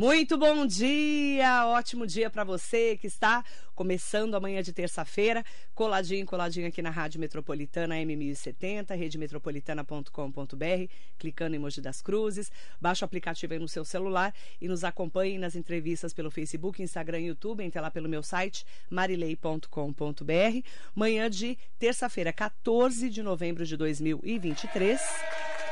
Muito bom dia, ótimo dia para você que está começando amanhã de terça-feira, coladinho, coladinho aqui na Rádio Metropolitana M1070, redemetropolitana.com.br, clicando em Mogi das Cruzes, baixa o aplicativo aí no seu celular e nos acompanhe nas entrevistas pelo Facebook, Instagram e YouTube, entre lá pelo meu site marilei.com.br. Manhã de terça-feira, 14 de novembro de 2023.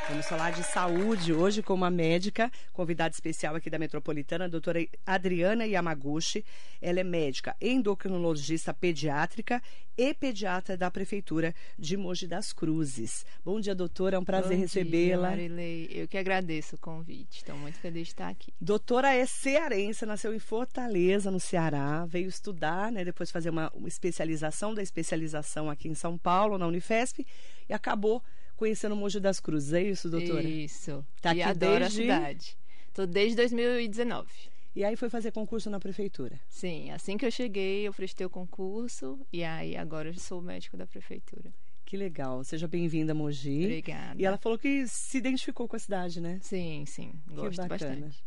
Vamos falar de saúde hoje com uma médica, convidada especial aqui da Metropolitana, a doutora Adriana Yamaguchi. Ela é médica endocrinologista pediátrica e pediatra da Prefeitura de Mogi das Cruzes. Bom dia, doutora, é um prazer recebê-la. Marilei, eu que agradeço o convite, estou muito feliz de estar aqui. Doutora é cearense, nasceu em Fortaleza, no Ceará, veio estudar, né, depois fazer uma, uma especialização da especialização aqui em São Paulo, na Unifesp, e acabou conhecendo Mogi das Cruzes, é isso, doutora? Isso. Tá e aqui adoro desde... a cidade. Estou desde 2019. E aí foi fazer concurso na prefeitura? Sim, assim que eu cheguei, eu prestei o concurso e aí agora eu sou médico da prefeitura. Que legal. Seja bem-vinda, Mogi. Obrigada. E ela falou que se identificou com a cidade, né? Sim, sim. Gosto bastante.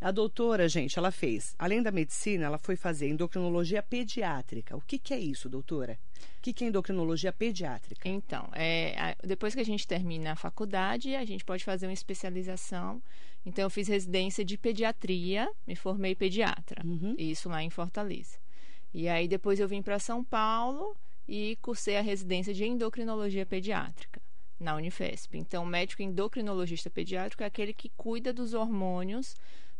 A doutora, gente, ela fez, além da medicina, ela foi fazer endocrinologia pediátrica. O que, que é isso, doutora? O que, que é endocrinologia pediátrica? Então, é, depois que a gente termina a faculdade, a gente pode fazer uma especialização. Então, eu fiz residência de pediatria, me formei pediatra, uhum. isso lá em Fortaleza. E aí, depois eu vim para São Paulo e cursei a residência de endocrinologia pediátrica na Unifesp. Então, o médico endocrinologista pediátrico é aquele que cuida dos hormônios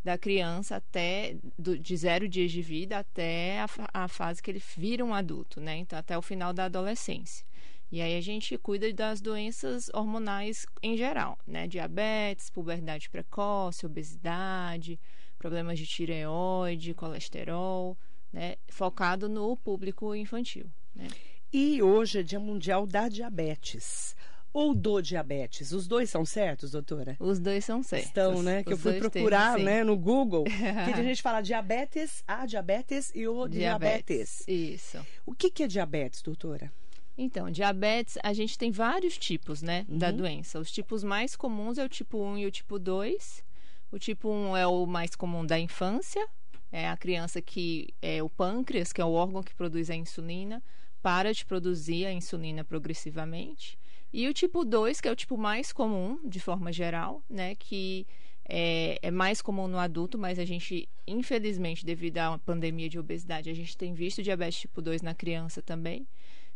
da criança até do, de zero dias de vida até a, a, fase que ele vira um adulto, né? Então até o final da adolescência. E aí a gente cuida das doenças hormonais em geral, né? Diabetes, puberdade precoce, obesidade, problemas de tireoide, colesterol, né? Focado no público infantil. Né? E hoje é Dia Mundial da Diabetes ou do diabetes? Os dois são certos, doutora? Os dois são certos. Estão, né? Que Os eu fui procurar, né, no Google, que a gente fala diabetes, a diabetes e o diabetes. diabetes. Isso. O que, que é diabetes, doutora? Então, diabetes, a gente tem vários tipos, né, uhum. da doença. Os tipos mais comuns é o tipo 1 e o tipo 2. O tipo 1 é o mais comum da infância, é a criança que é o pâncreas, que é o órgão que produz a insulina, para de produzir a insulina progressivamente. E o tipo 2, que é o tipo mais comum, de forma geral, né? Que é, é, mais comum no adulto, mas a gente, infelizmente, devido à pandemia de obesidade, a gente tem visto diabetes tipo 2 na criança também.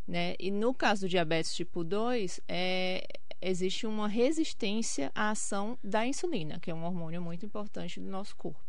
Né? E no caso do diabetes tipo 2, é, existe uma resistência à ação da insulina, que é um hormônio muito importante do nosso corpo.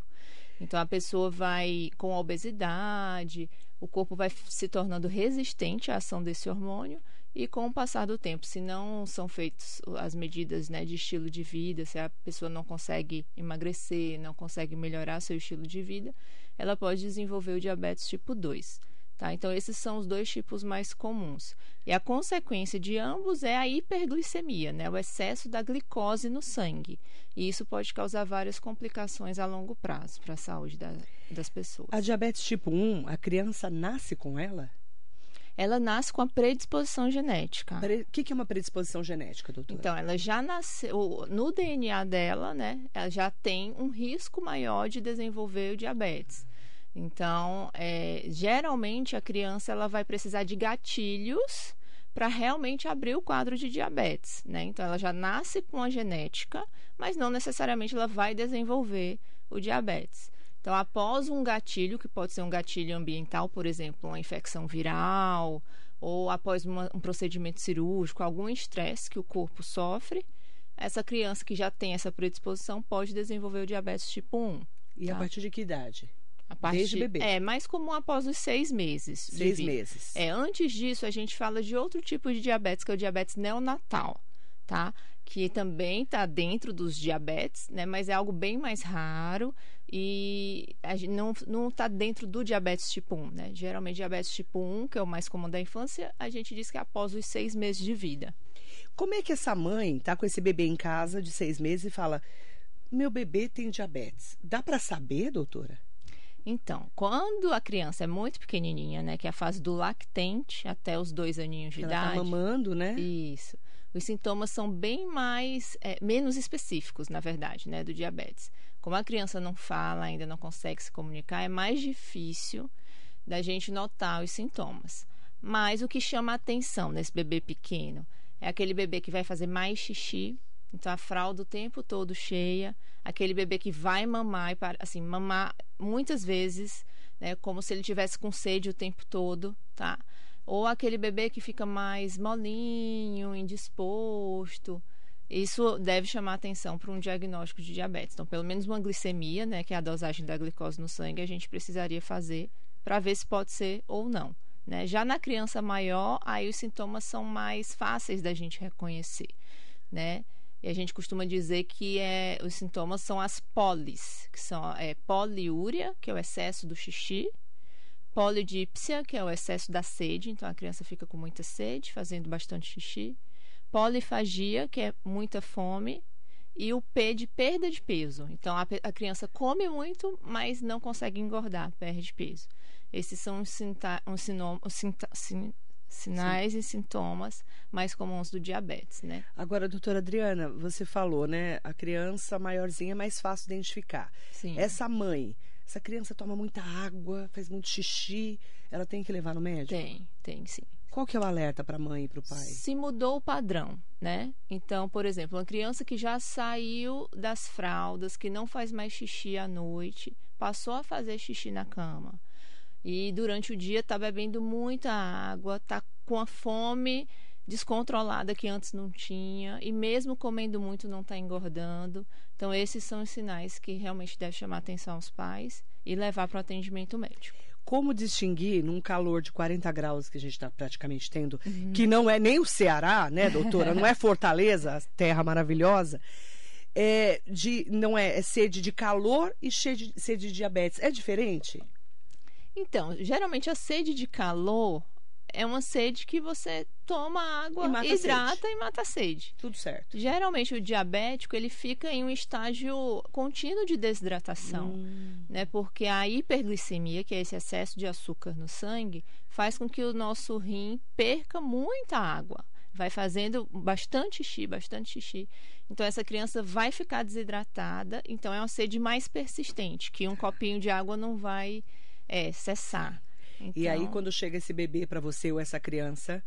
Então a pessoa vai com a obesidade, o corpo vai se tornando resistente à ação desse hormônio e com o passar do tempo, se não são feitas as medidas né, de estilo de vida, se a pessoa não consegue emagrecer, não consegue melhorar seu estilo de vida, ela pode desenvolver o diabetes tipo 2. Tá? Então, esses são os dois tipos mais comuns. E a consequência de ambos é a hiperglicemia, né? o excesso da glicose no sangue. E isso pode causar várias complicações a longo prazo para a saúde da, das pessoas. A diabetes tipo 1, a criança nasce com ela? Ela nasce com a predisposição genética. O que, que é uma predisposição genética, doutora? Então, ela já nasceu, no DNA dela, né, ela já tem um risco maior de desenvolver o diabetes. Então, é, geralmente a criança ela vai precisar de gatilhos para realmente abrir o quadro de diabetes, né? Então, ela já nasce com a genética, mas não necessariamente ela vai desenvolver o diabetes. Então, após um gatilho, que pode ser um gatilho ambiental, por exemplo, uma infecção viral, ou após uma, um procedimento cirúrgico, algum estresse que o corpo sofre, essa criança que já tem essa predisposição pode desenvolver o diabetes tipo 1. E tá? a partir de que idade? A partir, Desde bebê. É, mais comum após os seis meses. Seis meses. É, antes disso, a gente fala de outro tipo de diabetes, que é o diabetes neonatal, tá? Que também está dentro dos diabetes, né? Mas é algo bem mais raro e não está dentro do diabetes tipo 1, né? Geralmente, diabetes tipo 1, que é o mais comum da infância, a gente diz que é após os seis meses de vida. Como é que essa mãe está com esse bebê em casa de seis meses e fala: meu bebê tem diabetes? Dá para saber, doutora? Então, quando a criança é muito pequenininha, né, que é a fase do lactente até os dois aninhos de Ela idade. Tá mamando, né? Isso. Os sintomas são bem mais, é, menos específicos, na verdade, né, do diabetes. Como a criança não fala, ainda não consegue se comunicar, é mais difícil da gente notar os sintomas. Mas o que chama a atenção nesse bebê pequeno é aquele bebê que vai fazer mais xixi, então a fralda o tempo todo cheia, aquele bebê que vai mamar e assim, mamar muitas vezes, né, como se ele tivesse com sede o tempo todo, tá? Ou aquele bebê que fica mais molinho, indisposto. Isso deve chamar atenção para um diagnóstico de diabetes. Então, pelo menos uma glicemia, né, que é a dosagem da glicose no sangue, a gente precisaria fazer para ver se pode ser ou não. Né? Já na criança maior, aí os sintomas são mais fáceis da gente reconhecer, né? E a gente costuma dizer que é, os sintomas são as polis, que são é, poliúria, que é o excesso do xixi, polidípsia, que é o excesso da sede, então a criança fica com muita sede, fazendo bastante xixi, polifagia, que é muita fome, e o P de perda de peso. Então a, a criança come muito, mas não consegue engordar, perde peso. Esses são os, sinta, os, sino, os sinta, sin, sinais Sim. e sintomas mais comuns do diabetes, né? Agora, doutora Adriana, você falou, né? A criança maiorzinha é mais fácil identificar. Sim. Essa mãe, essa criança toma muita água, faz muito xixi, ela tem que levar no médico? Tem, tem sim. Qual que é o alerta para a mãe e para o pai? Se mudou o padrão, né? Então, por exemplo, uma criança que já saiu das fraldas, que não faz mais xixi à noite, passou a fazer xixi na cama e durante o dia está bebendo muita água, está com a fome descontrolada que antes não tinha e mesmo comendo muito não está engordando. Então esses são os sinais que realmente deve chamar atenção aos pais e levar para o atendimento médico. Como distinguir num calor de 40 graus que a gente está praticamente tendo, uhum. que não é nem o Ceará, né, doutora? não é Fortaleza, terra maravilhosa. É de, não é, é sede de calor e sede, sede de diabetes. É diferente? Então, geralmente a sede de calor é uma sede que você toma água, e hidrata e mata a sede. Tudo certo. Geralmente o diabético ele fica em um estágio contínuo de desidratação, hum. né? Porque a hiperglicemia, que é esse excesso de açúcar no sangue, faz com que o nosso rim perca muita água. Vai fazendo bastante xixi, bastante xixi. Então essa criança vai ficar desidratada, então é uma sede mais persistente, que um copinho de água não vai é, cessar. Então... E aí, então quando chega esse bebê para você ou essa criança,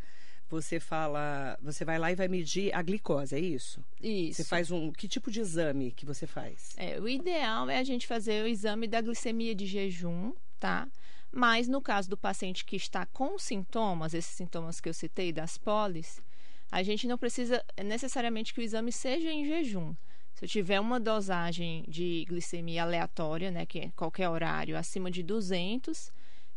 você fala, você vai lá e vai medir a glicose, é isso? Isso. Você faz um, que tipo de exame que você faz? É, o ideal é a gente fazer o exame da glicemia de jejum, tá? Mas no caso do paciente que está com sintomas, esses sintomas que eu citei das polis, a gente não precisa necessariamente que o exame seja em jejum. Se eu tiver uma dosagem de glicemia aleatória, né, que é qualquer horário, acima de 200,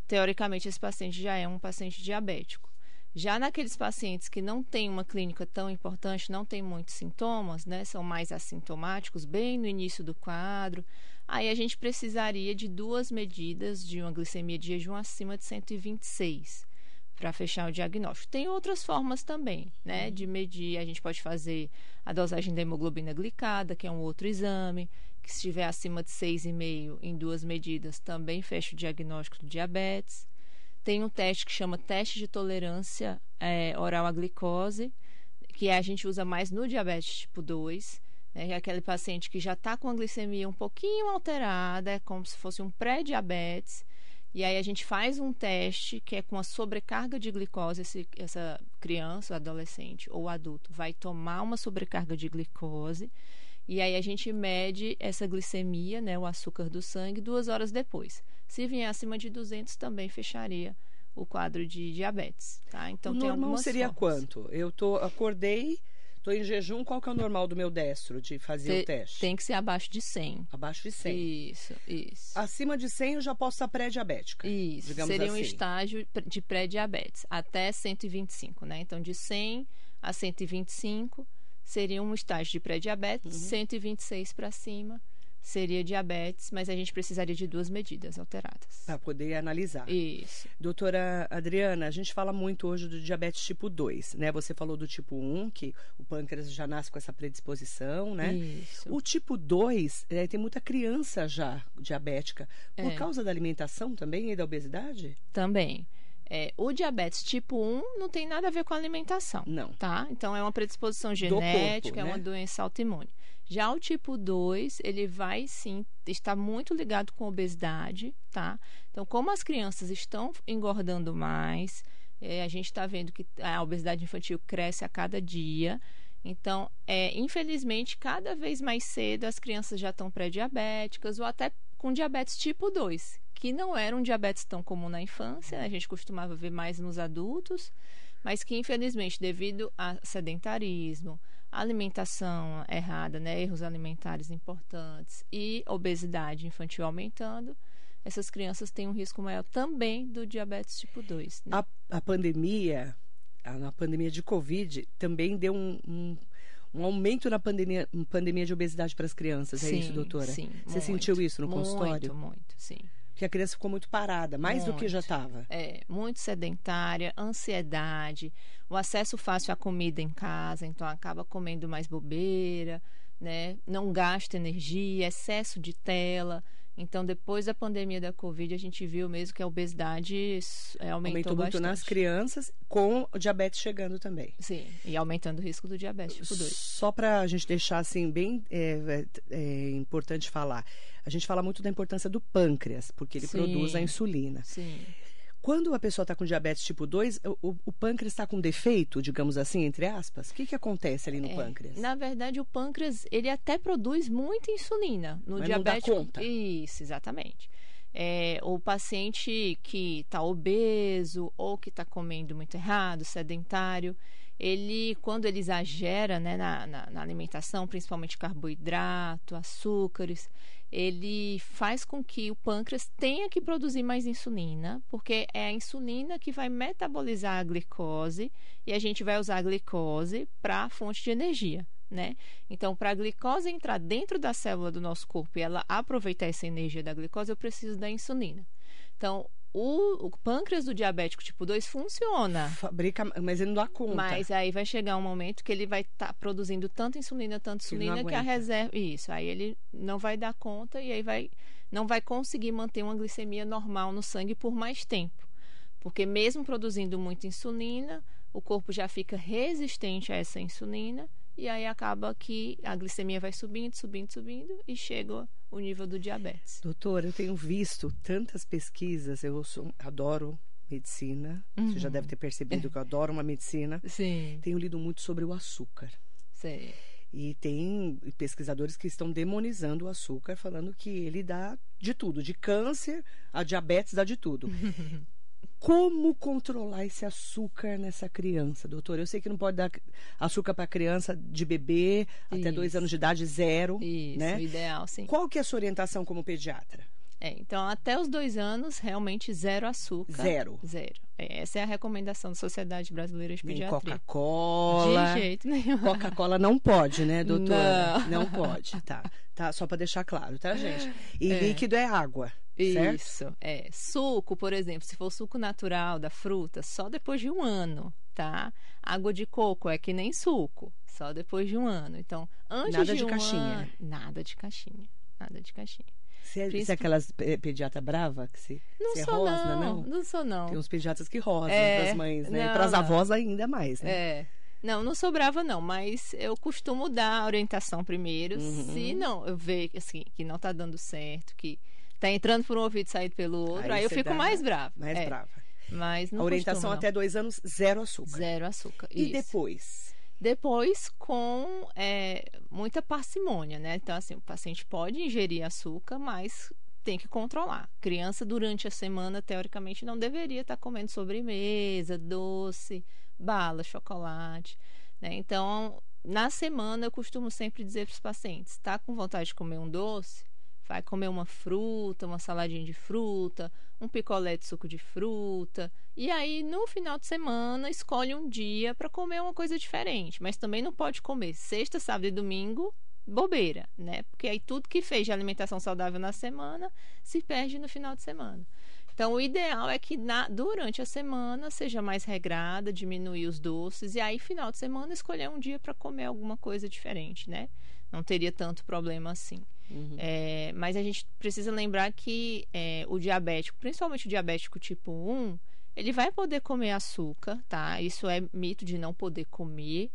teoricamente esse paciente já é um paciente diabético. Já naqueles pacientes que não têm uma clínica tão importante, não têm muitos sintomas, né, são mais assintomáticos, bem no início do quadro, aí a gente precisaria de duas medidas de uma glicemia de jejum acima de 126 para fechar o diagnóstico. Tem outras formas também, né, de medir. A gente pode fazer a dosagem da hemoglobina glicada, que é um outro exame, que se estiver acima de 6,5 em duas medidas, também fecha o diagnóstico do diabetes. Tem um teste que chama teste de tolerância é, oral à glicose, que a gente usa mais no diabetes tipo 2, né, é aquele paciente que já está com a glicemia um pouquinho alterada, é como se fosse um pré-diabetes, e aí a gente faz um teste que é com a sobrecarga de glicose. Esse, essa criança, adolescente ou adulto vai tomar uma sobrecarga de glicose. E aí a gente mede essa glicemia, né, o açúcar do sangue, duas horas depois. Se vier acima de 200, também fecharia o quadro de diabetes, tá? Então o tem normal seria formas. quanto? Eu tô acordei Estou em jejum, qual que é o normal do meu destro de fazer Cê o teste? Tem que ser abaixo de 100. Abaixo de 100. Isso, isso. Acima de 100 eu já posso estar pré-diabética. Isso, seria assim. um estágio de pré-diabetes, até 125, né? Então, de 100 a 125 seria um estágio de pré-diabetes, uhum. 126 para cima seria diabetes, mas a gente precisaria de duas medidas alteradas. Para poder analisar. Isso. Doutora Adriana, a gente fala muito hoje do diabetes tipo 2, né? Você falou do tipo 1, que o pâncreas já nasce com essa predisposição, né? Isso. O tipo 2, é, tem muita criança já diabética. Por é. causa da alimentação também e da obesidade? Também. É, o diabetes tipo 1 não tem nada a ver com a alimentação. Não. Tá? Então é uma predisposição genética, corpo, é uma né? doença autoimune. Já o tipo 2, ele vai sim estar muito ligado com obesidade, tá? Então, como as crianças estão engordando mais, é, a gente está vendo que a obesidade infantil cresce a cada dia. Então, é, infelizmente, cada vez mais cedo as crianças já estão pré-diabéticas ou até com diabetes tipo 2, que não era um diabetes tão comum na infância, a gente costumava ver mais nos adultos, mas que infelizmente, devido a sedentarismo, alimentação errada, né, erros alimentares importantes e obesidade infantil aumentando, essas crianças têm um risco maior também do diabetes tipo 2. Né? A, a pandemia, a, na pandemia de Covid, também deu um, um, um aumento na pandemia, pandemia de obesidade para as crianças, é isso, doutora? Sim, Você muito, sentiu isso no muito, consultório? Muito, muito, sim. Porque a criança ficou muito parada, mais do que já Muito. estava. É, muito sedentária, ansiedade, o acesso fácil à comida em casa, então acaba comendo mais bobeira, né? Não gasta energia, excesso de tela. Então, depois da pandemia da Covid, a gente viu mesmo que a obesidade é, aumentou, Aumentou muito nas crianças, com o diabetes chegando também. Sim, e aumentando o risco do diabetes tipo 2. Só para a gente deixar assim bem é, é, é importante falar, a gente fala muito da importância do pâncreas, porque ele Sim. produz a insulina. Sim. Quando a pessoa está com diabetes tipo 2, o, o pâncreas está com defeito, digamos assim, entre aspas, o que, que acontece ali no É, pâncreas? Na verdade, o pâncreas, ele até produz muita insulina no Mas não dá conta. Isso, exatamente. É, o paciente que está obeso ou que está comendo muito errado, sedentário, ele, quando ele exagera né, na, na, na alimentação, principalmente carboidrato, açúcares, ele faz com que o pâncreas tenha que produzir mais insulina, porque é a insulina que vai metabolizar a glicose e a gente vai usar a glicose para a fonte de energia. Né? Então, para a glicose entrar dentro da célula do nosso corpo e ela aproveitar essa energia da glicose, eu preciso da insulina. Então, o, o pâncreas do diabético tipo 2 funciona. Fabrica, mas ele não dá conta. Mas aí vai chegar um momento que ele vai estar produzindo tanta insulina, tanta insulina que a reserva. Isso, aí ele não vai dar conta e aí vai não vai conseguir manter uma glicemia normal no sangue por mais tempo. Porque mesmo produzindo muita insulina, o corpo já fica resistente a essa insulina e aí acaba que a glicemia vai subindo, subindo, subindo e chega o nível do diabetes. Doutor, eu tenho visto tantas pesquisas, eu sou- adoro medicina, você já Uhum. deve ter percebido que eu adoro uma medicina. Sim, Tenho lido muito sobre o açúcar. sei. E tem pesquisadores que estão demonizando o açúcar, falando que ele dá de tudo, de câncer a diabetes, dá de tudo. Como controlar esse açúcar nessa criança, doutor? Eu sei que não pode dar açúcar para criança de bebê até dois Isso. anos de idade, zero. Isso, né? o ideal, sim. Qual que é a sua orientação como pediatra? É, então, até os dois anos, realmente zero açúcar. Zero. Zero. É, essa é a recomendação da Sociedade Brasileira de Nem Pediatria. Coca-Cola. De jeito nenhum. Coca-Cola não pode, né, doutora? Não. pode, tá. Tá, só para deixar claro, tá, gente? E É. líquido é água, certo? Isso, é. Suco, por exemplo, se for suco natural da fruta, só depois de um ano, tá? Água de coco é que nem suco, só depois de um ano. Então, antes Nada de, de um caixinha. ano- nada de caixinha. Nada de caixinha. Você é, você é Príncipe- aquelas pe- pediatra brava que se, Não se sou rosna, não, não? não sou não. Tem uns pediatras que rosnam É, para as mães, né? E para as avós ainda mais, né? É. Não, não sou brava não, mas eu costumo dar a orientação primeiro. Uhum. Se não, eu ver assim, que não tá dando certo, que tá entrando por um ouvido e saindo pelo outro, aí, eu você fico mais brava. Mais É, brava. Mas não a orientação costumo, não. até dois anos, zero açúcar. zero açúcar. E Isso. depois? Depois, com é, muita parcimônia, né? Então, assim, o paciente pode ingerir açúcar, mas tem que controlar. Criança, durante a semana, teoricamente, não deveria estar comendo sobremesa, doce, bala, chocolate. Né? Então, na semana, eu costumo sempre dizer para os pacientes: está com vontade de comer um doce? Vai comer uma fruta, uma saladinha de fruta, um picolé de suco de fruta. E aí, no final de semana, escolhe um dia para comer uma coisa diferente. Mas também não pode comer sexta, sábado e domingo bobeira, né? Porque aí tudo que fez de alimentação saudável na semana se perde no final de semana. Então, o ideal é que na, durante a semana seja mais regrada, diminuir os doces e aí, final de semana, escolher um dia para comer alguma coisa diferente, né? Não teria tanto problema assim. Uhum. É, mas a gente precisa lembrar que é, o diabético, principalmente o diabético tipo 1, ele vai poder comer açúcar, tá? Isso é mito de não poder comer,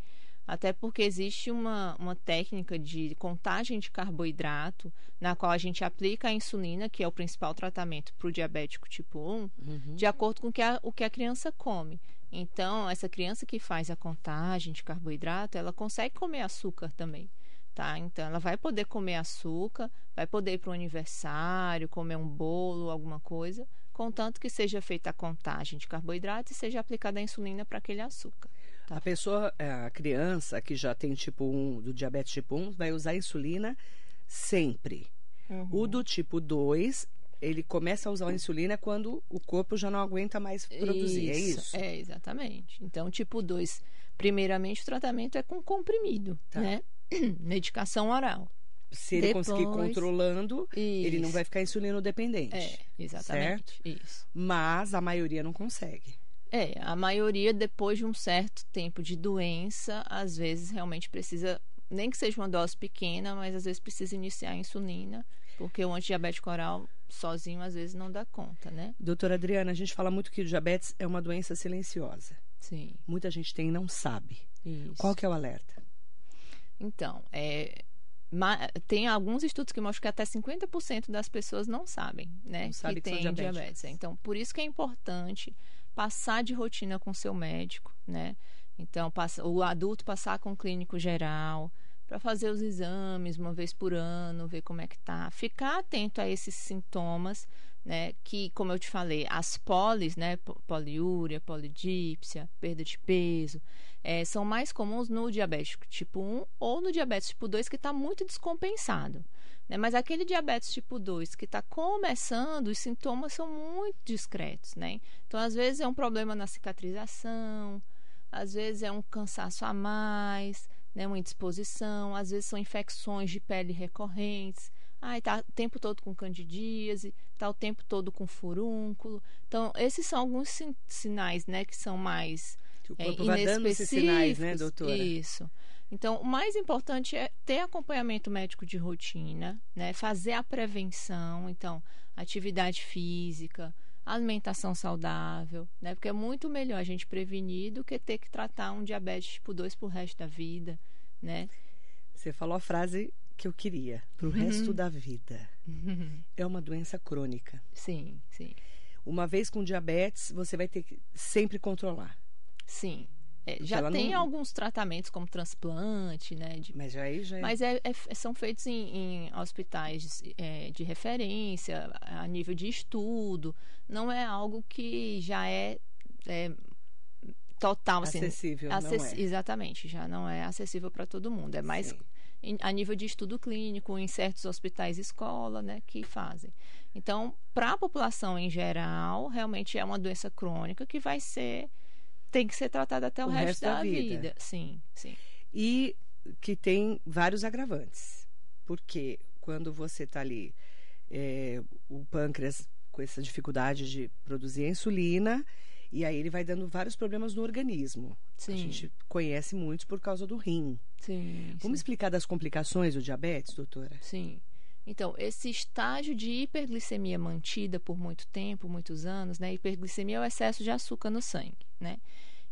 até porque existe uma, uma técnica de contagem de carboidrato, na qual a gente aplica a insulina, que é o principal tratamento para o diabético tipo 1, uhum. de acordo com que a, o que a criança come. Então, essa criança que faz a contagem de carboidrato, ela consegue comer açúcar também. Tá? Então, ela vai poder comer açúcar, vai poder ir para o aniversário, comer um bolo, alguma coisa, contanto que seja feita a contagem de carboidrato e seja aplicada a insulina para aquele açúcar. Tá? A pessoa, é, a criança que já tem tipo 1, do diabetes tipo 1, vai usar insulina sempre. Uhum. O do tipo 2, ele começa a usar a insulina quando o corpo já não aguenta mais produzir, é isso, é isso? É, exatamente. Então, tipo 2, primeiramente o tratamento é com comprimido, tá. né? medicação oral. Se ele Depois, conseguir controlando, isso. ele não vai ficar insulino dependente. É, exatamente. Certo? Isso. Mas a maioria não consegue. É, a maioria, depois de um certo tempo de doença, às vezes realmente precisa, nem que seja uma dose pequena, mas às vezes precisa iniciar a insulina, porque o antidiabético oral sozinho às vezes não dá conta, né? Doutora Adriana, a gente fala muito que o diabetes é uma doença silenciosa. Sim. Muita gente tem e não sabe. Isso. Qual que é o alerta? Então, é, tem alguns estudos que mostram que até 50% das pessoas não sabem, né? Não sabe que, que tem diabetes. Então, por isso que é importante passar de rotina com seu médico, né? Então, passa, o adulto passar com o clínico geral para fazer os exames uma vez por ano, ver como é que tá, ficar atento a esses sintomas, né? Que, como eu te falei, as polis, né? Poliúria, polidípsia, perda de peso, é, são mais comuns no diabetes tipo 1 ou no diabetes tipo 2 que está muito descompensado. Né? Mas aquele diabetes tipo 2 que está começando, os sintomas são muito discretos. Né? Então, às vezes, é um problema na cicatrização, às vezes é um cansaço a mais, né? uma indisposição, às vezes são infecções de pele recorrentes. Ah, está o tempo todo com candidíase, está o tempo todo com furúnculo. Então, esses são alguns sinais né, que são mais que o corpo é, vai dando esses sinais, né, doutora? Isso. Então, o mais importante é ter acompanhamento médico de rotina, né? Fazer a prevenção, então, atividade física, alimentação saudável, né? Porque é muito melhor a gente prevenir do que ter que tratar um diabetes tipo 2 pro resto da vida, né? Você falou a frase que eu queria, pro uhum. resto da vida. Uhum. É uma doença crônica. Sim, sim. Uma vez com diabetes, você vai ter que sempre controlar. Sim. É, já tem não... alguns tratamentos como transplante, né? De... Mas aí já é... Mas é, é, são feitos em, em hospitais é, de referência, a nível de estudo. Não é algo que já é, é total, assim, acessível. Acess... Exatamente, já não é acessível para todo mundo. É mais em, a nível de estudo clínico, em certos hospitais escola, né, que fazem. Então, para a população em geral, realmente é uma doença crônica que vai ser tem que ser tratada até o, o resto, resto, da, da vida. vida. Sim, sim. E que tem vários agravantes. Porque quando você está ali, é, o pâncreas com essa dificuldade de produzir insulina, e aí ele vai dando vários problemas no organismo. Sim. A gente conhece muitos por causa do rim. Sim. Vamos sim. explicar das complicações do diabetes, doutora? Sim. Então, esse estágio de hiperglicemia mantida por muito tempo, muitos anos, né? Hiperglicemia é o excesso de açúcar no sangue, né?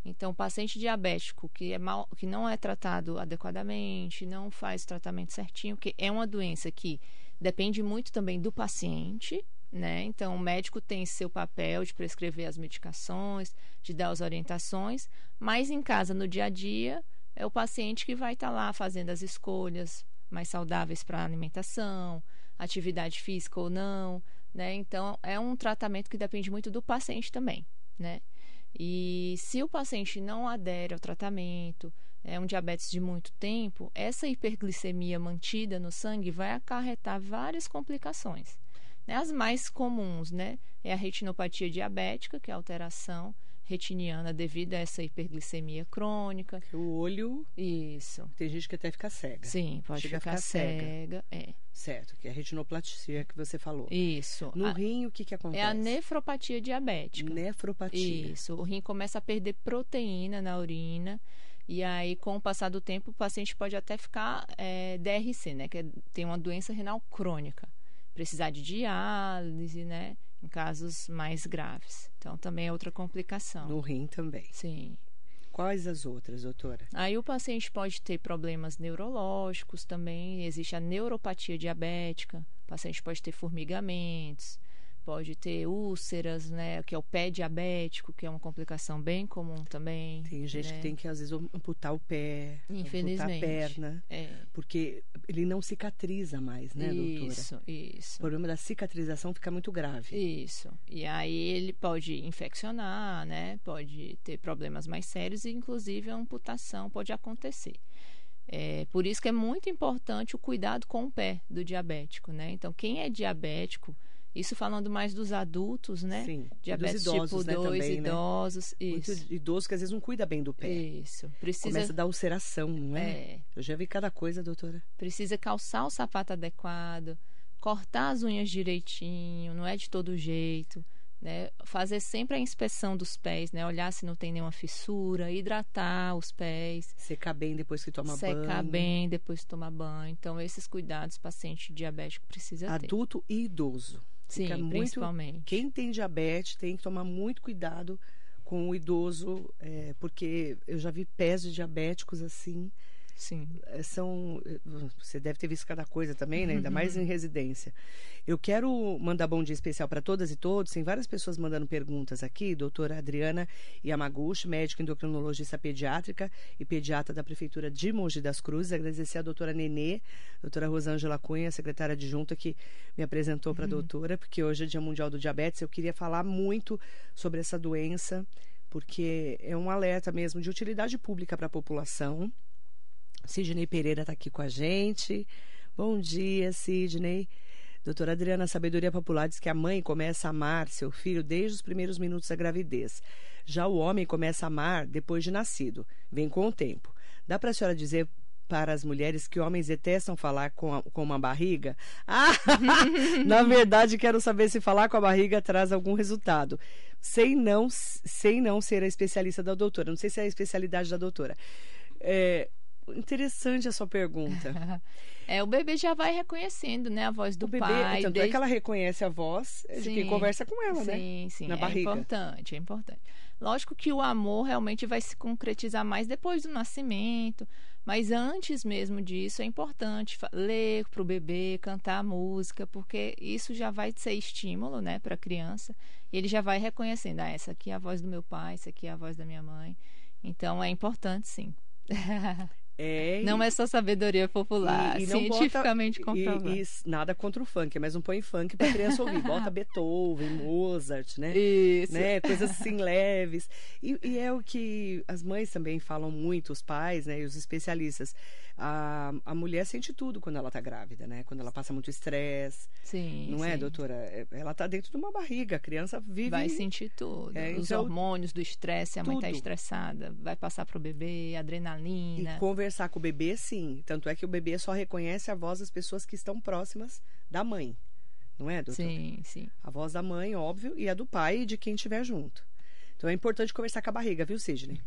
Então, paciente diabético que, é mal, que não é tratado adequadamente, não faz o tratamento certinho, que é uma doença que depende muito também do paciente, né? Então, o médico tem seu papel de prescrever as medicações, de dar as orientações, mas em casa, no dia a dia, é o paciente que vai estar tá lá fazendo as escolhas, mais saudáveis para a alimentação, atividade física ou não, né? Então, é um tratamento que depende muito do paciente também, né? E se o paciente não adere ao tratamento, é um diabetes de muito tempo, essa hiperglicemia mantida no sangue vai acarretar várias complicações. Né? As mais comuns, né? É a retinopatia diabética, que é a alteração retiniana devido a essa hiperglicemia crônica. O olho. Isso. Tem gente que até fica cega. Sim, pode Chega ficar, ficar cega. cega. É. Certo, que é a retinoplasia que você falou. Isso. No a, rim, o que, que acontece? É a nefropatia diabética. Nefropatia. Isso. O rim começa a perder proteína na urina. E aí, com o passar do tempo, o paciente pode até ficar é, DRC, né? Que é, tem uma doença renal crônica. Precisar de diálise, né? em casos mais graves. Então, também é outra complicação. No rim também. Sim. Quais as outras, doutora? Aí o paciente pode ter problemas neurológicos também, existe a neuropatia diabética, o paciente pode ter formigamentos, pode ter úlceras, né, que é o pé diabético, que é uma complicação bem comum também. Tem gente né? que tem que às vezes amputar o pé, amputar a perna, é. porque ele não cicatriza mais, né, doutora? Isso, isso. O problema da cicatrização fica muito grave. Isso. E aí ele pode infeccionar, né? Pode ter problemas mais sérios e inclusive a amputação pode acontecer. É, por isso que é muito importante o cuidado com o pé do diabético, né? Então, quem é diabético, isso falando mais dos adultos, né? Sim. Diabetes dos idosos, tipo né, 2, também, idosos. Né? Isso. Muito idoso que às vezes não cuida bem do pé. Isso. Precisa, Começa a dar ulceração, não é? é, Eu já vi cada coisa, doutora. precisa calçar o sapato adequado, cortar as unhas direitinho, não é de todo jeito. Né? Fazer sempre a inspeção dos pés, né? Olhar se não tem nenhuma fissura, hidratar os pés, Secar bem depois que toma banho. secar bem depois de tomar banho. Então, esses cuidados o paciente diabético precisa ter. Adulto e idoso. Sim, Fica muito- principalmente. Quem tem diabetes tem que tomar muito cuidado com o idoso, é, porque eu já vi pés de diabéticos assim. Sim. é, São. é, Você deve ter visto cada coisa também, né? Ainda mais em residência. Eu quero mandar bom dia especial para todas e todos. Tem várias pessoas mandando perguntas aqui. Doutora Adriana Yamaguchi, médica endocrinologista pediátrica e pediatra da Prefeitura de Mogi das Cruzes. Agradecer a doutora Nenê, doutora Rosângela Cunha, secretária adjunta, que me apresentou para a doutora, porque hoje é Dia Mundial do Diabetes. Eu queria falar muito sobre essa doença, porque é um alerta mesmo de utilidade pública para a população. Sidney Pereira está aqui com a gente. Bom dia, Sidney. Doutora Adriana, a sabedoria popular diz que a mãe começa a amar seu filho desde os primeiros minutos da gravidez. Já o homem começa a amar depois de nascido. Vem com o tempo. Dá para a senhora dizer para as mulheres que homens detestam falar com, a- com uma barriga? Ah, na verdade, quero saber se falar com a barriga traz algum resultado. Sem não, sem não ser a especialista da doutora. Não sei se é a especialidade da doutora. É, interessante a sua pergunta. É, o bebê já vai reconhecendo, né, a voz do o bebê, pai. tanto é desde- que ela reconhece a voz de quem Sim. conversa com ela, né? Sim, sim, Na é barriga. importante, é importante. Lógico que o amor realmente vai se concretizar mais depois do nascimento, mas antes mesmo disso é importante ler para o bebê, cantar música, porque isso já vai ser estímulo, né, para a criança, e ele já vai reconhecendo, ah, essa aqui é a voz do meu pai, essa aqui é a voz da minha mãe. Então é importante, sim. É, Não é só sabedoria popular, e- e bota- cientificamente e, comprovado. e nada contra o funk, mas não põe funk pra criança ouvir. Bota Beethoven, Mozart, né? Isso. né? Coisas assim leves. E, e é o que as mães também falam muito, os pais, né? E os especialistas. A, a mulher sente tudo quando ela tá grávida, né? Quando ela passa muito estresse. Sim. Não é, sim. doutora? É- Ela tá dentro de uma barriga. A criança vive. Vai sentir tudo. É, Os então, hormônios do estresse, a mãe está tudo. estressada, vai passar pro bebê, E adrenalina. Conversar com o bebê, sim. Tanto é que o bebê só reconhece a voz das pessoas que estão próximas da mãe. Não é, doutora? Sim, sim. A voz da mãe, óbvio, e a do pai e de quem estiver junto. Então é importante conversar com a barriga, viu, Sidney?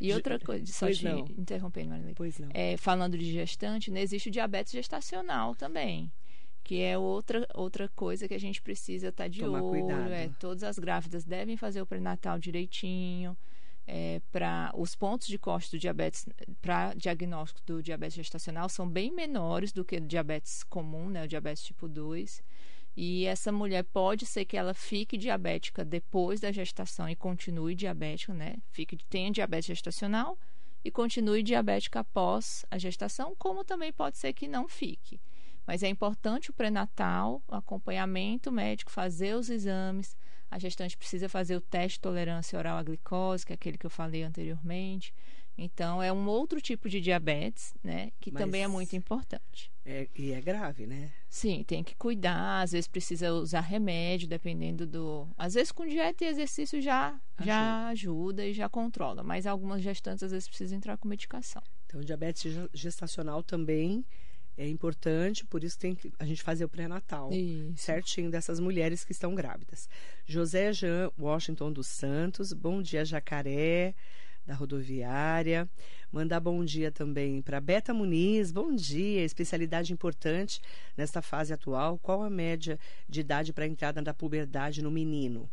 E outra coisa, só Pois te não. interrompendo, Marilei. Pois não. É, falando de gestante, né, existe o diabetes gestacional também. Que é outra, outra coisa que a gente precisa estar de Tomar olho. cuidado. É, todas as grávidas devem fazer o pré-natal direitinho. É, para os pontos de corte do diabetes para diagnóstico do diabetes gestacional são bem menores do que o diabetes comum, né, o diabetes tipo 2. E essa mulher pode ser que ela fique diabética depois da gestação e continue diabética, né? Fique, tenha diabetes gestacional e continue diabética após a gestação, como também pode ser que não fique. Mas é importante o pré-natal, o acompanhamento médico, fazer os exames. A gestante precisa fazer o teste de tolerância oral à glicose, que é aquele que eu falei anteriormente. Então, é um outro tipo de diabetes, né? Que Mas- também é muito importante. É, e é grave, né? Sim, tem que cuidar, às vezes precisa usar remédio, dependendo do. Às vezes com dieta e exercício já já ajuda e já controla, mas algumas gestantes às vezes precisam entrar com medicação. Então, diabetes ge- gestacional também é importante, por isso tem que a gente fazer o pré-natal. Certinho dessas mulheres que estão grávidas. José Jean Washington dos Santos, bom dia, Jacaré. da rodoviária. Mandar bom dia também para Beta Muniz. Bom dia, especialidade importante nesta fase atual. Qual a média de idade para a entrada da puberdade no menino?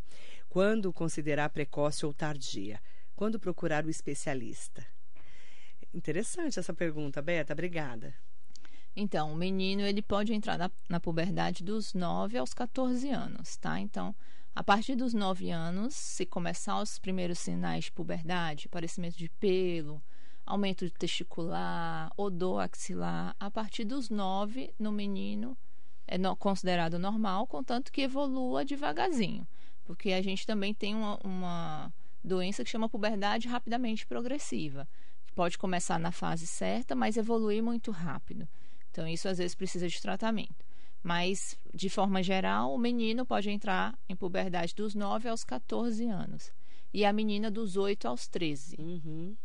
Quando considerar precoce ou tardia? Quando procurar o especialista? Interessante essa pergunta, Beta. Obrigada. Então, o menino ele pode entrar na, na puberdade dos 9 aos 14 anos, tá? Então, a partir dos 9 anos, se começar os primeiros sinais de puberdade, aparecimento de pelo, aumento testicular, odor axilar, a partir dos 9 no menino é no, considerado normal, contanto que evolua devagarzinho. Porque a gente também tem uma, uma doença que chama puberdade rapidamente progressiva. Que pode começar na fase certa, mas evoluir muito rápido. Então, isso às vezes precisa de tratamento. Mas, de forma geral, o menino pode entrar em puberdade dos 9 aos 14 anos. E a menina dos 8 aos 13. Uhum.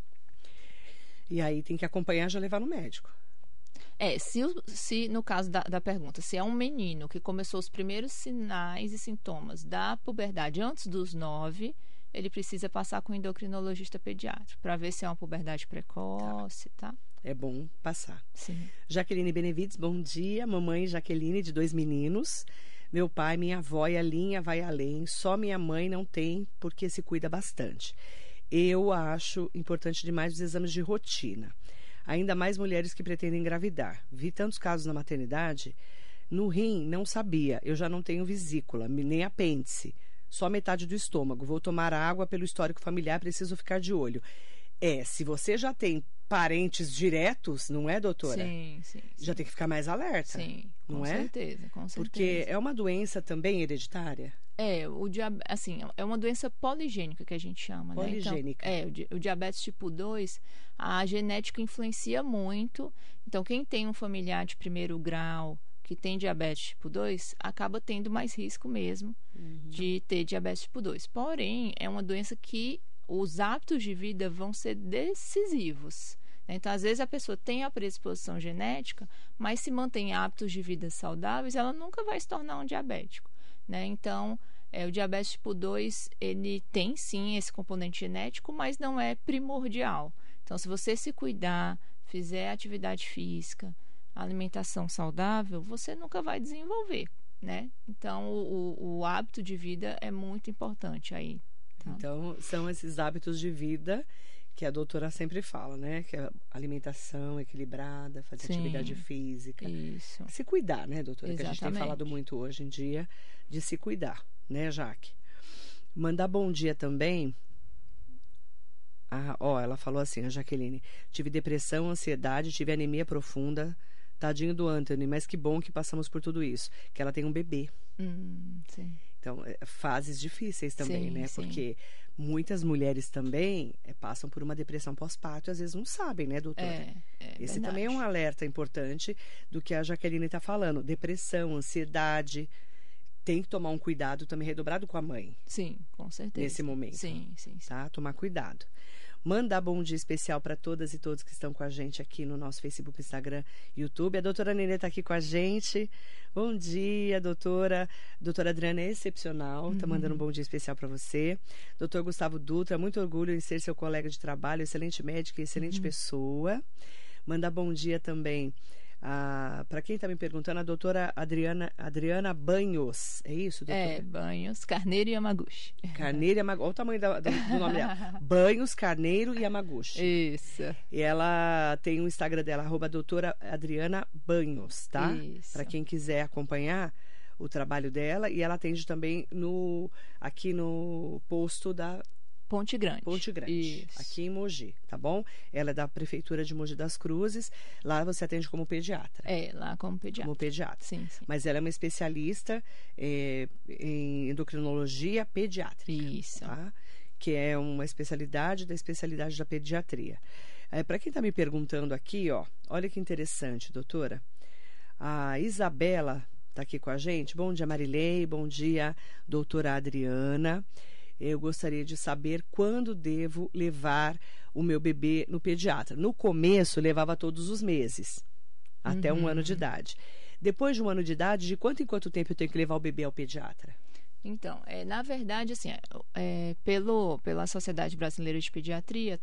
E aí tem que acompanhar já levar no médico. É, se, se no caso da, da pergunta, se é um menino que começou os primeiros sinais e sintomas da puberdade antes dos 9, ele precisa passar com o endocrinologista pediátrico para ver se é uma puberdade precoce, tá? tá? É bom passar. Sim. Jaqueline Benevides, bom dia. Mamãe Jaqueline, de dois meninos. Meu pai, minha avó e a linha vai além. Só minha mãe não tem, porque se cuida bastante. Eu acho importante demais os exames de rotina. Ainda mais mulheres que pretendem engravidar. Vi tantos casos na maternidade. No rim, não sabia. Eu já não tenho vesícula, nem apêndice. Só metade do estômago. Vou tomar água pelo histórico familiar, preciso ficar de olho. É, se você já tem parentes diretos, não é, doutora? Sim, sim. sim. Já tem que ficar mais alerta. Sim, não com é? certeza, com certeza. Porque é uma doença também hereditária? É, o diabetes, assim, é uma doença poligênica que a gente chama, poligênica. né? Então, é, o diabetes tipo 2, a genética influencia muito. Então, quem tem um familiar de primeiro grau que tem diabetes tipo 2, acaba tendo mais risco mesmo uhum. de ter diabetes tipo 2. Porém, é uma doença que os hábitos de vida vão ser decisivos. Né? Então, às vezes, a pessoa tem a predisposição genética, mas se mantém hábitos de vida saudáveis, ela nunca vai se tornar um diabético. Né? Então, é, o diabetes tipo 2, ele tem sim esse componente genético, mas não é primordial. Então, se você se cuidar, fizer atividade física, alimentação saudável, você nunca vai desenvolver, né? Então, o, o hábito de vida é muito importante aí. Tá? Então, são esses hábitos de vida que a doutora sempre fala, né? Que é alimentação equilibrada, fazer Sim, atividade física. Isso. Se cuidar, né, doutora? Exatamente. Que a gente tem falado muito hoje em dia de se cuidar, né, Jaque? Mandar bom dia também. Ah, ó, ela falou assim, a Jaqueline. Tive depressão, ansiedade, tive anemia profunda. Tadinho do Anthony, mas que bom que passamos por tudo isso. Que ela tem um bebê. Hum, sim. Então, é, fases difíceis também, sim, né? Sim. Porque muitas mulheres também é, passam por uma depressão pós-parto e às vezes não sabem, né, doutora? É, é Esse verdade. também é um alerta importante do que a Jaqueline está falando. Depressão, ansiedade. Tem que tomar um cuidado também redobrado com a mãe. Sim, com certeza. Nesse momento. Sim, sim. sim. Tá? Tomar cuidado. Mandar bom dia especial para todas e todos que estão com a gente aqui no nosso Facebook, Instagram, YouTube. A doutora Nenê está aqui com a gente. Bom dia, doutora. Doutora Adriana é excepcional, está uhum. mandando um bom dia especial para você. Doutor Gustavo Dutra, muito orgulho em ser seu colega de trabalho, excelente médico e excelente uhum. pessoa. Mandar bom dia também para quem está me perguntando, a doutora Adriana, Adriana Banhos. É isso, doutora? É, Banhos, Carneiro e Yamaguchi. Carneiro e Yamaguchi. Olha o tamanho da, do, do nome dela. Banhos, Carneiro e Yamaguchi. Isso. E ela tem o um Instagram dela, arroba doutora Adriana Banhos, tá? Para quem quiser acompanhar o trabalho dela. E ela atende também no aqui no posto da Ponte Grande. Ponte Grande, Isso. aqui em Mogi, tá bom? Ela é da Prefeitura de Mogi das Cruzes. Lá você atende como pediatra. É, lá como pediatra. Como pediatra. Sim, sim. Mas ela é uma especialista é, em endocrinologia pediátrica. Isso. Tá? Que é uma especialidade da especialidade da pediatria. É, Para quem está me perguntando aqui, ó, olha que interessante, doutora. A Isabela está aqui com a gente. Bom dia, Marilei. Bom dia, doutora Adriana eu gostaria de saber quando devo levar o meu bebê no pediatra. No começo, levava todos os meses, até uhum. um ano de idade. Depois de um ano de idade, de quanto em quanto tempo eu tenho que levar o bebê ao pediatra? Então, é, na verdade, assim, é, é, pelo, pela Sociedade Brasileira de Pediatria,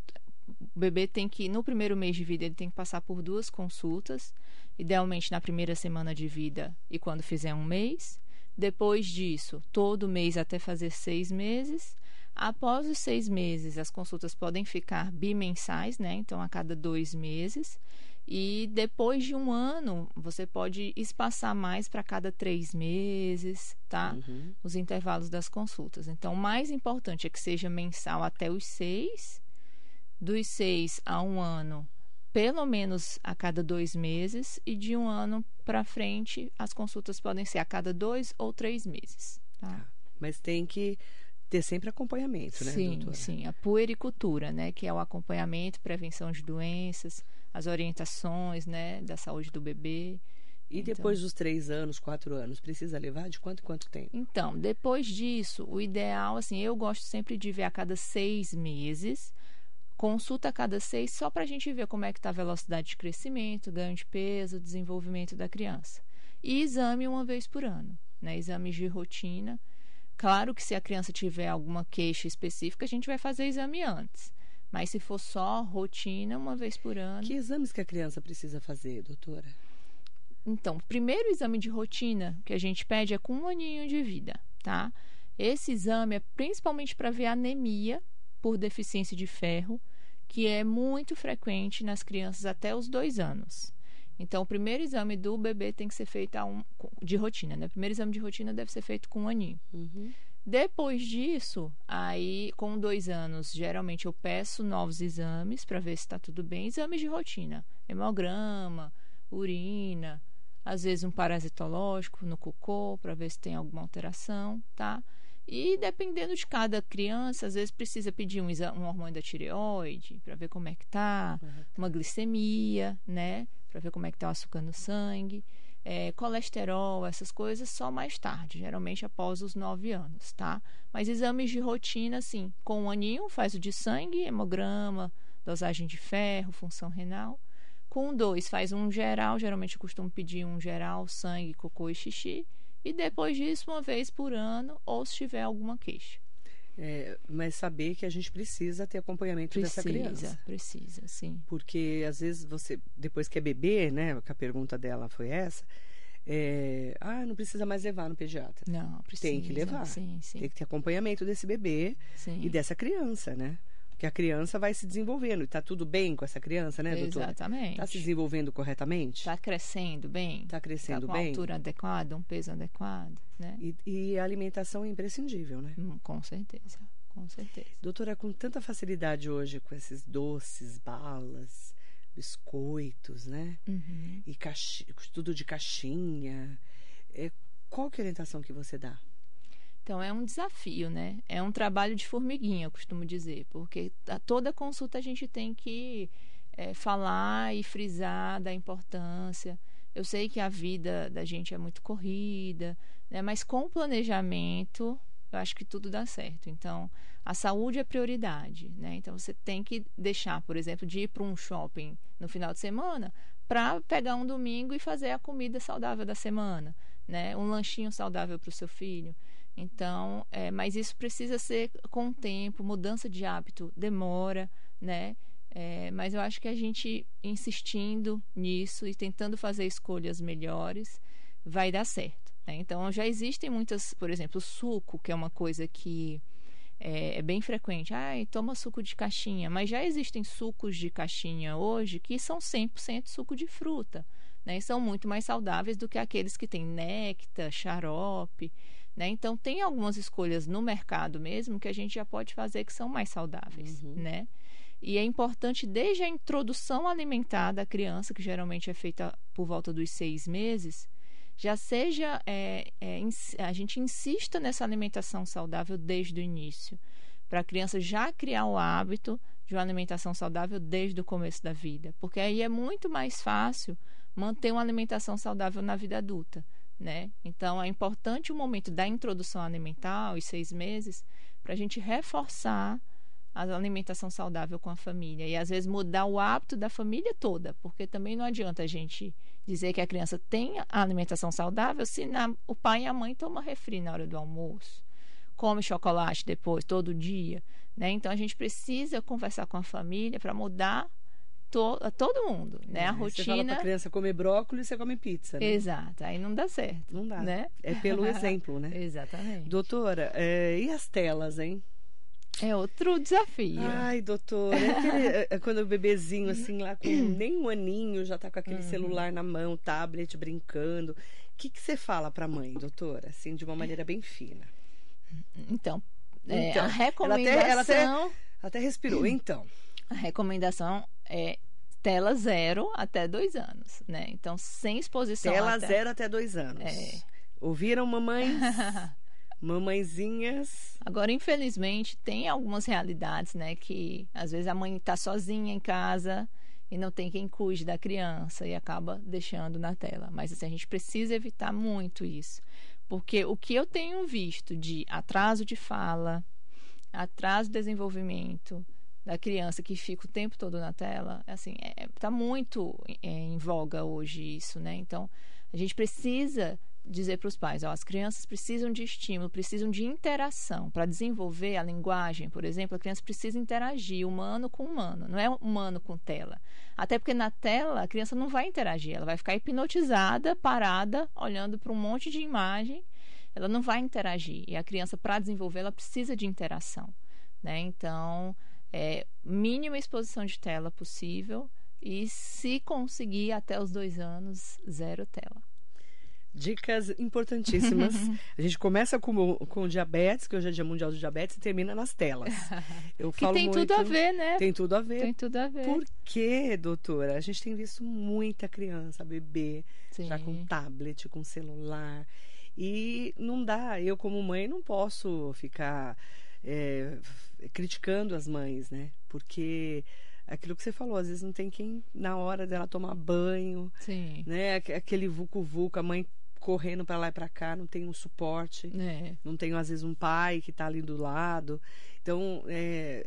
o bebê tem que, no primeiro mês de vida, ele tem que passar por duas consultas, idealmente na primeira semana de vida e quando fizer um mês. Depois disso, todo mês até fazer seis meses. Após os seis meses, as consultas podem ficar bimensais, né? Então, a cada dois meses. E depois de um ano, você pode espaçar mais para cada três meses, tá? Uhum. Os intervalos das consultas. Então, o mais importante é que seja mensal até os seis, dos seis a um ano, pelo menos a cada dois meses, e de um ano para frente, as consultas podem ser a cada dois ou três meses. Tá? tá. Mas tem que ter sempre acompanhamento, né, sim, doutora? Sim, a puericultura, né, que é o acompanhamento, prevenção de doenças, as orientações, né, da saúde do bebê. E então, depois dos três anos, quatro anos, precisa levar de quanto quanto tempo? Então, depois disso, o ideal, assim, eu gosto sempre de ver a cada seis meses, consulta a cada seis, só para a gente ver como é que está a velocidade de crescimento, ganho de peso, desenvolvimento da criança. E exame uma vez por ano, né? Exames de rotina. Claro que se a criança tiver alguma queixa específica, a gente vai fazer exame antes. Mas se for só rotina, uma vez por ano. Que exames que a criança precisa fazer, doutora? Então, o primeiro exame de rotina que a gente pede é com um aninho de vida, tá? Esse exame é principalmente para ver anemia por deficiência de ferro, que é muito frequente nas crianças até os dois anos. Então, o primeiro exame do bebê tem que ser feito um, de rotina, né? O primeiro exame de rotina deve ser feito com um aninho. Uhum. Depois disso, aí com dois anos, geralmente eu peço novos exames para ver se está tudo bem. Exames de rotina, hemograma, urina, às vezes um parasitológico no cocô para ver se tem alguma alteração, tá? E dependendo de cada criança, às vezes precisa pedir um, um hormônio da tireoide para ver como é que tá, uhum. uma glicemia, né? Para ver como é que tá o açúcar no sangue. É, colesterol, essas coisas, só mais tarde, geralmente após os nove anos, tá? Mas exames de rotina, assim, com um aninho, faz o de sangue, hemograma, dosagem de ferro, função renal. Com dois, faz um geral, geralmente eu costumo pedir um geral, sangue, cocô e xixi e depois disso uma vez por ano ou se tiver alguma queixa. É, mas saber que a gente precisa ter acompanhamento precisa, dessa criança. Precisa, sim. Porque às vezes você, depois que é bebê, né, que a pergunta dela foi essa, é, ah, não precisa mais levar no pediatra. Não, precisa. Tem que levar. Sim, sim. Tem que ter acompanhamento desse bebê sim. e dessa criança, né? Que a criança vai se desenvolvendo. E está tudo bem com essa criança, né, doutor? Exatamente. Está se desenvolvendo corretamente? Está crescendo bem. Está crescendo tá com bem. Uma altura adequada, um peso adequado, né? E, e a alimentação é imprescindível, né? Hum, com certeza, com certeza. Doutora, com tanta facilidade hoje com esses doces, balas, biscoitos, né? Uhum. E tudo de caixinha. É, qual que é a orientação que você dá? Então é um desafio, né? É um trabalho de formiguinha, eu costumo dizer, porque a toda consulta a gente tem que é, falar e frisar da importância. Eu sei que a vida da gente é muito corrida, né? Mas com planejamento, eu acho que tudo dá certo. Então, a saúde é prioridade, né? Então você tem que deixar, por exemplo, de ir para um shopping no final de semana para pegar um domingo e fazer a comida saudável da semana, né? Um lanchinho saudável para o seu filho. Então, é, mas isso precisa ser com o tempo, mudança de hábito demora, né? É, mas eu acho que a gente insistindo nisso e tentando fazer escolhas melhores vai dar certo. Né? Então já existem muitas, por exemplo, suco, que é uma coisa que é, é bem frequente. Ai, toma suco de caixinha. Mas já existem sucos de caixinha hoje que são 100% suco de fruta. Né? E são muito mais saudáveis do que aqueles que têm néctar, xarope. Né? Então, tem algumas escolhas no mercado mesmo que a gente já pode fazer que são mais saudáveis. Uhum. Né? E é importante, desde a introdução alimentar da criança, que geralmente é feita por volta dos seis meses, já seja é, é, a gente insista nessa alimentação saudável desde o início, para a criança já criar o hábito de uma alimentação saudável desde o começo da vida, porque aí é muito mais fácil manter uma alimentação saudável na vida adulta né? Então é importante o momento da introdução alimentar, os seis meses, para a gente reforçar a alimentação saudável com a família e às vezes mudar o hábito da família toda, porque também não adianta a gente dizer que a criança tem a alimentação saudável se na, o pai e a mãe tomam refri na hora do almoço, come chocolate depois, todo dia. Né? Então a gente precisa conversar com a família para mudar to, todo mundo, né? A rotina. Você fala pra criança comer brócolis, você come pizza. Né? Exato, aí não dá certo. Não dá. Né? É pelo exemplo, né? Exatamente. Doutora, é, e as telas, hein? É outro desafio. Ai, doutor, é, aquele, é, é quando o bebezinho, assim, lá com nem um aninho, já tá com aquele uhum. celular na mão, tablet, brincando. O que, que você fala pra mãe, doutora? Assim, de uma maneira bem fina. Então, é, então a recomendação... Ela até, ela até, até respirou, então. A recomendação é tela zero até dois anos, né? Então, sem exposição. Tela até... zero até dois anos. É. Ouviram, mamães? Mamãezinhas. Agora, infelizmente, tem algumas realidades, né? Que às vezes a mãe está sozinha em casa e não tem quem cuide da criança e acaba deixando na tela. Mas assim, a gente precisa evitar muito isso. Porque o que eu tenho visto de atraso de fala, atraso de desenvolvimento da criança que fica o tempo todo na tela, assim, está é, tá muito é, em voga hoje isso, né? Então, a gente precisa dizer para os pais, ó, as crianças precisam de estímulo, precisam de interação. Para desenvolver a linguagem, por exemplo, a criança precisa interagir humano com humano, não é humano com tela. Até porque na tela a criança não vai interagir, ela vai ficar hipnotizada, parada, olhando para um monte de imagem, ela não vai interagir. E a criança, para desenvolver, ela precisa de interação. Né? Então, é, mínima exposição de tela possível e, se conseguir, até os dois anos, zero tela. Dicas importantíssimas. a gente começa com, com diabetes, que hoje é Dia Mundial de Diabetes, e termina nas telas. Eu que falo tem muito, tudo a ver, né? Tem tudo a ver. Tem tudo a ver. Por quê, doutora? A gente tem visto muita criança, bebê, Sim. já com tablet, com celular. E não dá. Eu, como mãe, não posso ficar é, criticando as mães, né? Porque aquilo que você falou, às vezes não tem quem na hora dela tomar banho, Sim. né? Aquele vucu vucu, a mãe correndo para lá e para cá, não tem um suporte, é. não tem às vezes um pai que está ali do lado. Então, é,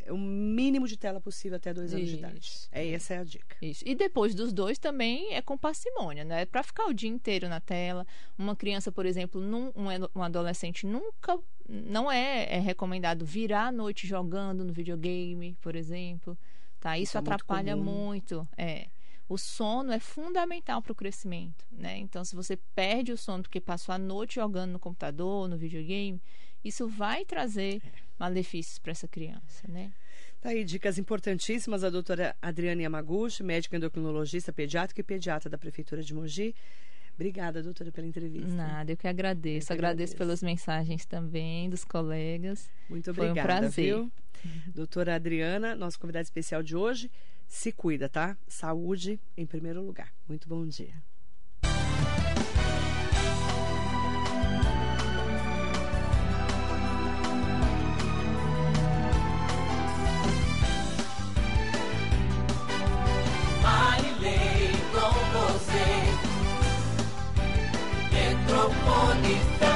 mínimo de tela possível até dois anos Isso. de idade. É, essa é a dica. Isso. E depois dos dois também é com parcimônia, né? Para ficar o dia inteiro na tela. Uma criança, por exemplo, num, um adolescente nunca. Não é, é recomendado virar a noite jogando no videogame, por exemplo. Tá? Isso, Isso é atrapalha muito, muito. É o sono é fundamental para o crescimento, né? Então, se você perde o sono porque passou a noite jogando no computador, no videogame, isso vai trazer malefícios para essa criança, né? Tá aí dicas importantíssimas. A doutora Adriane Yamaguchi, médica endocrinologista pediátrica e pediatra da Prefeitura de Mogi. Obrigada, doutora, pela entrevista. Nada, eu que agradeço. Eu que agradeço. agradeço. pelas mensagens também dos colegas. Muito obrigada. Foi um prazer. Viu? Doutora Adriana, nossa convidada especial de hoje. Se cuida, tá? Saúde em primeiro lugar. Muito bom dia. Marilei com você, Metropolitana.